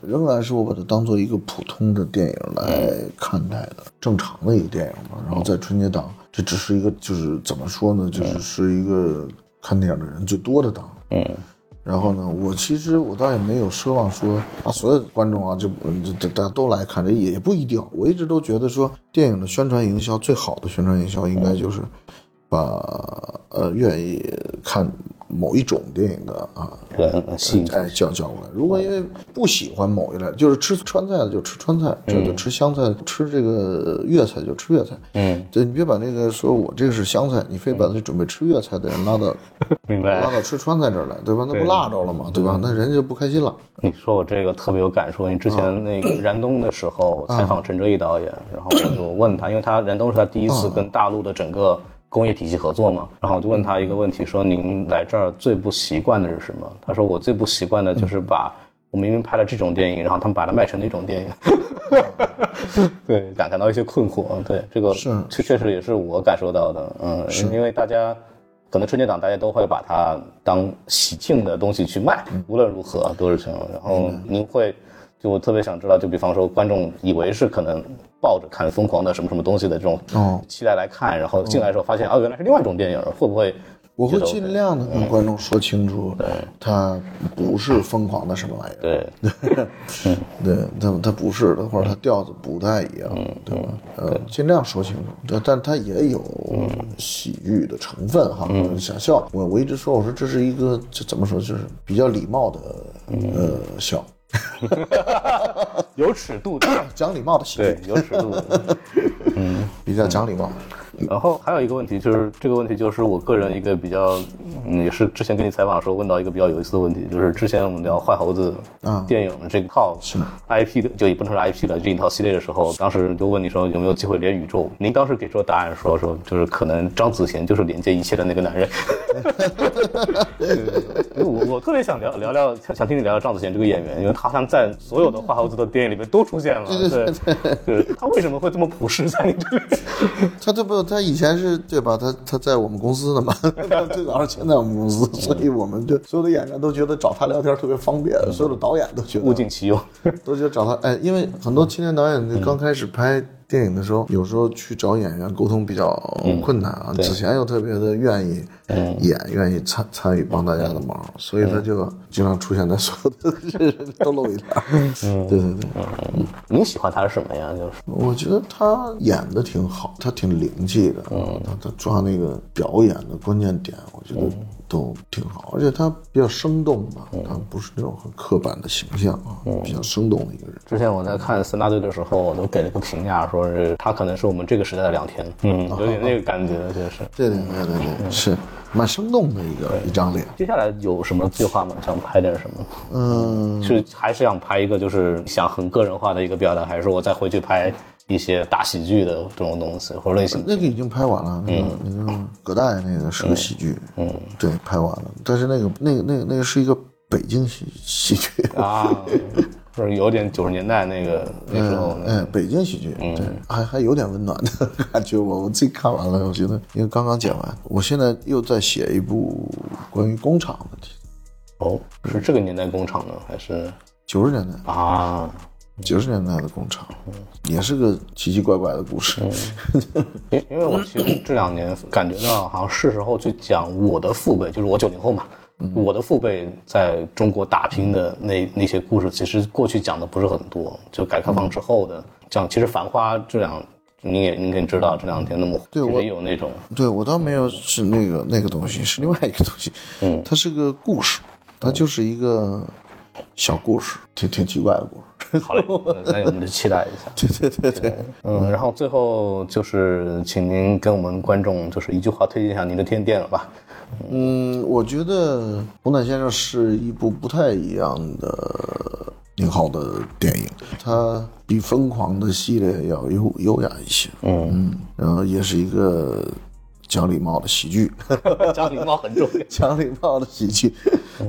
仍然是我把它当做一个普通的电影来看待的，正常的一个电影嘛。然后在春节档，这只是一个就是怎么说呢，就是是一个看电影的人最多的档。嗯然后呢，我其实我倒也没有奢望说啊，所有的观众啊，就这大家都来看，这也不一定。我一直都觉得说，电影的宣传营销最好的宣传营销，应该就是把呃愿意看某一种电影的啊人吸引哎叫叫过来。如果因为不喜欢某一类，就是吃川菜的就吃川菜，这个吃湘菜，吃这个粤菜就吃粤菜。嗯，对你别把那个说我这个是湘菜，你非把那准备吃粤菜的人拉到 明白拉。到吃川菜这儿来，对吧？那不辣着了吗？对吧？那人家就不开心了。你说我这个特别有感触，因为之前 那个燃冬的时候采访陈哲艺导演，然后我就问他，因为他燃冬是他第一次跟大陆的整个工业体系合作嘛，然后我就问他一个问题，说您来这儿最不习惯的是什么？他说我最不习惯的就是把我明明拍了这种电影，然后他们把它卖成那种电影，对，感感到一些困惑。对，这个是确确实也是我感受到的，嗯，因为大家。可能春节档大家都会把它当喜庆的东西去卖，无论如何都是这样。然后您会，就我特别想知道，就比方说观众以为是可能抱着看疯狂的什么什么东西的这种哦。期待来看，然后进来的时候发现啊原来是另外一种电影，会不会？我会尽量的跟观众说清楚，他不是疯狂的什么玩意儿，对，对，他他不是的，或者他调子不太一样，对吧？呃，尽量说清楚，但但他也有喜剧的成分哈，想笑。我我一直说，我说这是一个这怎么说，就是比较礼貌的呃笑，有尺度的，讲礼貌的喜剧，，有尺度的。比较讲礼貌。然后还有一个问题，就是这个问题就是我个人一个比较，嗯，也是之前跟你采访的时候问到一个比较有意思的问题，就是之前我们聊坏猴子啊电影这套是 IP 的，就也不能说 IP 了，这一套系列的时候，当时就问你说有没有机会连宇宙？您当时给出的答案说说就是可能张子贤就是连接一切的那个男人。我我特别想聊聊聊，想想听你聊聊张子贤这个演员，因为他好像在所有的坏猴子的电影里面都出现了，对，对，他为什么会这么朴实在你这里？他这不，他以前是对吧？他他在我们公司的嘛，他最早是签在我们公司，所以我们就所有的演员都觉得找他聊天特别方便，所有的导演都觉得物尽其用。都觉得找他，哎，因为很多青年导演刚开始拍电影的时候，有时候去找演员沟通比较困难啊。子贤又特别的愿意演，愿意参参与帮大家的忙，所以他就经常出现在所有的人都露一脸。对对对，你喜欢他是什么呀？就是？我觉得他演的挺好，他挺灵气的，他他抓那个表演的关键点，我觉得都挺好，而且他比较生动吧，他不是那种很刻板的形象啊，比较生动的一个人。之前我在看三大队的时候，我都给了个评价，说是他可能是我们这个时代的两天，嗯，有点那个感觉，确实。对对对对对，是蛮生动的一个一张脸。接下来有什么计划吗？想拍点什么？嗯，是还是想拍一个就是想很个人化的一个表达，还是说我再回去拍一些大喜剧的这种东西或者类型？那个已经拍完了，那个那个葛大爷那个是个喜剧，嗯，对，拍完了。但是那个那个那个那个是一个北京喜喜剧，啊，就是有点九十年代那个 那时候嗯，哎，北京喜剧，对，还还有点温暖的感觉。我我自己看完了，我觉得因为刚刚剪完，我现在又在写一部关于工厂的题，哦，是这个年代工厂呢，还是九十年代啊？九十年代的工厂，也是个奇奇怪怪的故事。因 因为我其实这两年感觉到，好像是时候去讲我的父辈，就是我九零后嘛，我的父辈在中国打拼的那那些故事，其实过去讲的不是很多。就改革开放之后的讲，其实《繁花》这两，你也应该知道，这两天那么对我也有那种对我倒没有是那个那个东西，是另外一个东西。嗯，它是个故事，它就是一个小故事，挺挺奇怪的故事。好嘞，那我们就期待一下。对对对对，嗯，然后最后就是请您跟我们观众就是一句话推荐一下您的天电影吧。嗯，我觉得《红毯先生》是一部不太一样的宁浩的电影，它比《疯狂》的系列要优优雅一些。嗯然后也是一个讲礼貌的喜剧，讲礼貌很重要。讲礼貌的喜剧。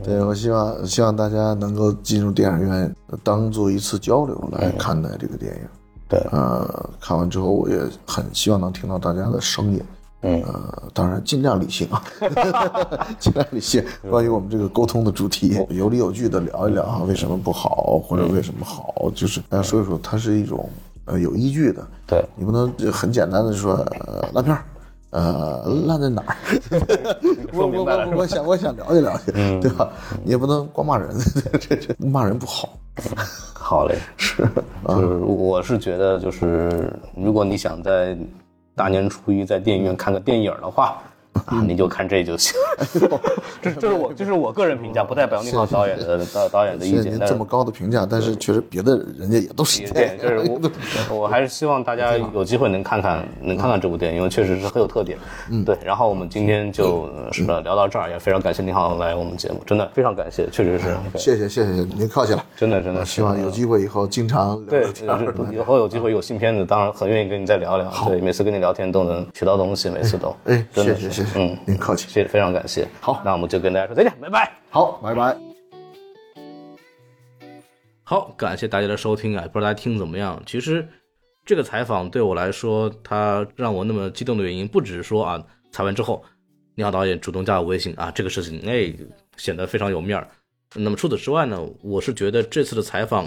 对我希望希望大家能够进入电影院，当做一次交流来看待这个电影。对呃，看完之后我也很希望能听到大家的声音。嗯呃，当然尽量理性啊，尽量理性。关于我们这个沟通的主题，有理有据的聊一聊啊，为什么不好，或者为什么好，就是大家说一说，它是一种呃有依据的。对你不能很简单的说呃烂片儿，呃烂在哪儿？我我我我想我想了解了解，对吧？你也不能光骂人，这这骂人不好。好嘞，是，就是我是觉得，就是如果你想在大年初一在电影院看个电影的话，啊，你就看这就行。这这是我这是我个人评价，不代表宁浩导演的导导演的意见。这么高的评价，但是确实别的人家也都是这对样，，就是我，我还是希望大家 有机会能看看，能看看这部电影，因为确实是很有特点。嗯，对。然后我们今天就是聊到这儿，也非常感谢宁浩来我们节目，真的非常感谢，确实是，谢谢谢谢，您客气了。真的真的希望有机会以后经常对。以后有机会有新片子，当然很愿意跟你再聊聊。对，每次跟你聊天都能学到东西，每次都。哎，真的是嗯，您客气。谢谢，非常感谢。好那我们就跟大家说再见，拜拜。好，拜拜。好，感谢大家的收听啊，不知道大家听怎么样？其实这个采访对我来说，它让我那么激动的原因，不只是说啊，采完之后，你好导演主动加我微信啊，这个事情哎显得非常有面儿。那么除此之外呢，我是觉得这次的采访，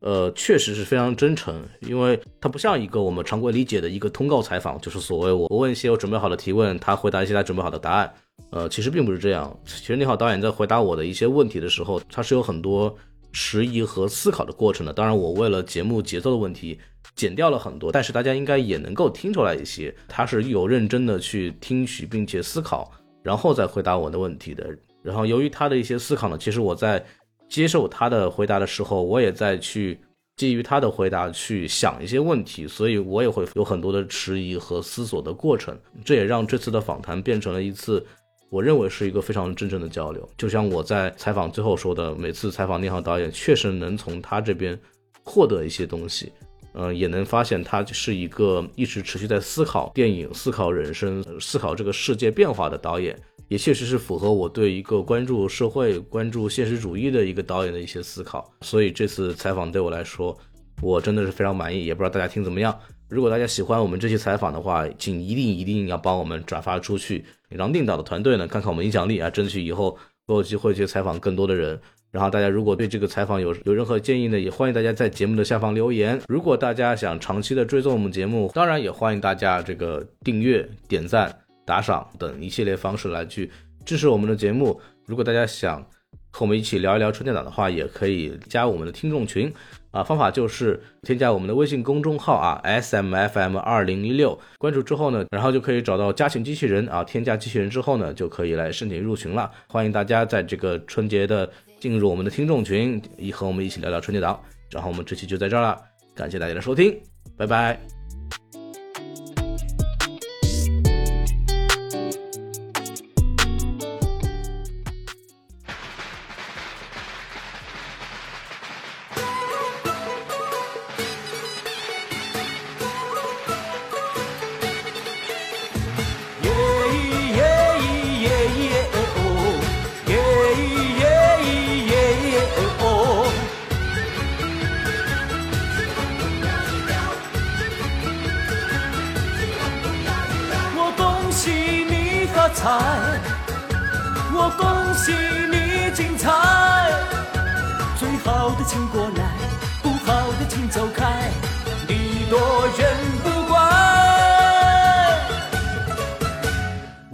呃，确实是非常真诚，因为它不像一个我们常规理解的一个通告采访，就是所谓我我问一些我准备好的提问，他回答一些他准备好的答案。呃，其实并不是这样。其实你好导演在回答我的一些问题的时候，他是有很多迟疑和思考的过程的。当然，我为了节目节奏的问题，剪掉了很多，但是大家应该也能够听出来一些，他是有认真的去听取并且思考，然后再回答我的问题的。然后由于他的一些思考呢，其实我在接受他的回答的时候，我也在去基于他的回答去想一些问题，所以我也会有很多的迟疑和思索的过程。这也让这次的访谈变成了一次我认为是一个非常真正的交流。就像我在采访最后说的，每次采访宁浩导演，确实能从他这边获得一些东西。呃，也能发现他是一个一直持续在思考电影、思考人生、思考这个世界变化的导演，也确实是符合我对一个关注社会、关注现实主义的一个导演的一些思考。所以这次采访对我来说，我真的是非常满意，也不知道大家听怎么样。如果大家喜欢我们这期采访的话，请一定一定要帮我们转发出去，让定导的团队呢看看我们影响力啊，争取以后都有机会去采访更多的人。然后大家如果对这个采访有有任何建议呢，也欢迎大家在节目的下方留言。如果大家想长期的追踪我们节目，当然也欢迎大家这个订阅、点赞、打赏等一系列方式来去支持我们的节目。如果大家想和我们一起聊一聊春节档的话，也可以加我们的听众群啊，方法就是添加我们的微信公众号啊，S M F M 二零一六，关注之后呢，然后就可以找到加群机器人啊，添加机器人之后呢，就可以来申请入群了。欢迎大家在这个春节的进入我们的听众群，一和我们一起聊聊春节档。然后我们这期就在这儿了，感谢大家的收听，拜拜。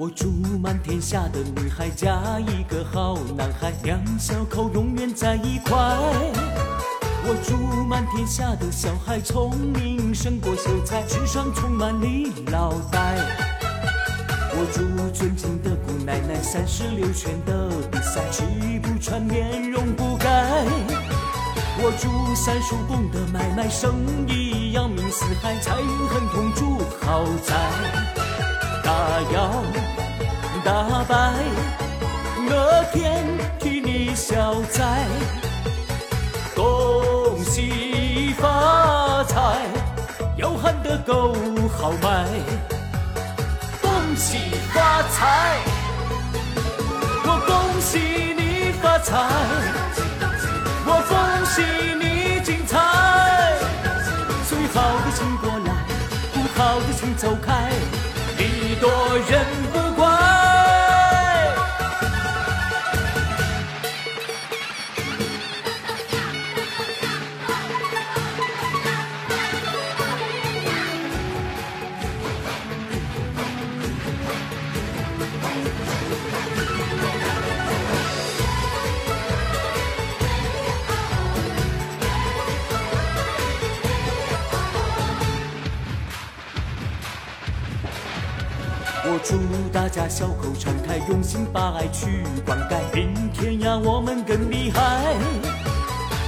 我祝满天下的女孩嫁一个好男孩，两小口永远在一块。我祝满天下的小孩聪明胜过秀才，智商充满你脑袋。我祝尊敬的姑奶奶三十六圈的比赛，吃不穿面容不改。我祝三叔公的买卖生意扬名四海，财运亨通住豪宅。大摇大摆，我天替你消灾，恭喜发财，要喊得够豪迈。恭喜发财，我恭喜你发财，我恭喜你精彩。最好的请过来，不好的请走开，礼多人不大家笑口常开，用心把爱去灌溉。明天呀，我们更厉害。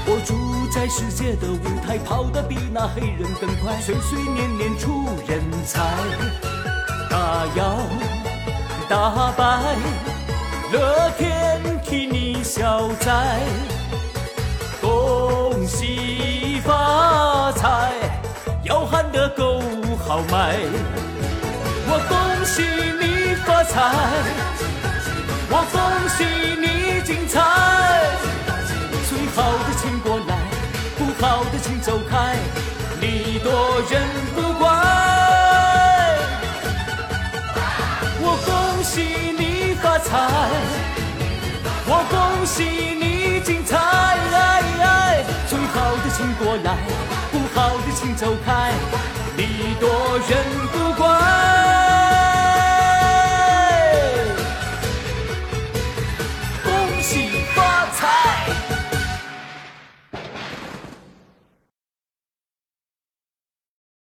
我祝在世界的舞台跑得比那黑人更快，岁岁年年出人才。大摇大摆，乐天替你消灾。恭喜发财，要喊得够豪迈。我恭喜发财，我恭喜你精彩。最好的请过来，不好的请走开，礼多人不怪。我恭喜你发财，我恭喜你精彩。最好的请过来，不好的请走开，礼多人不怪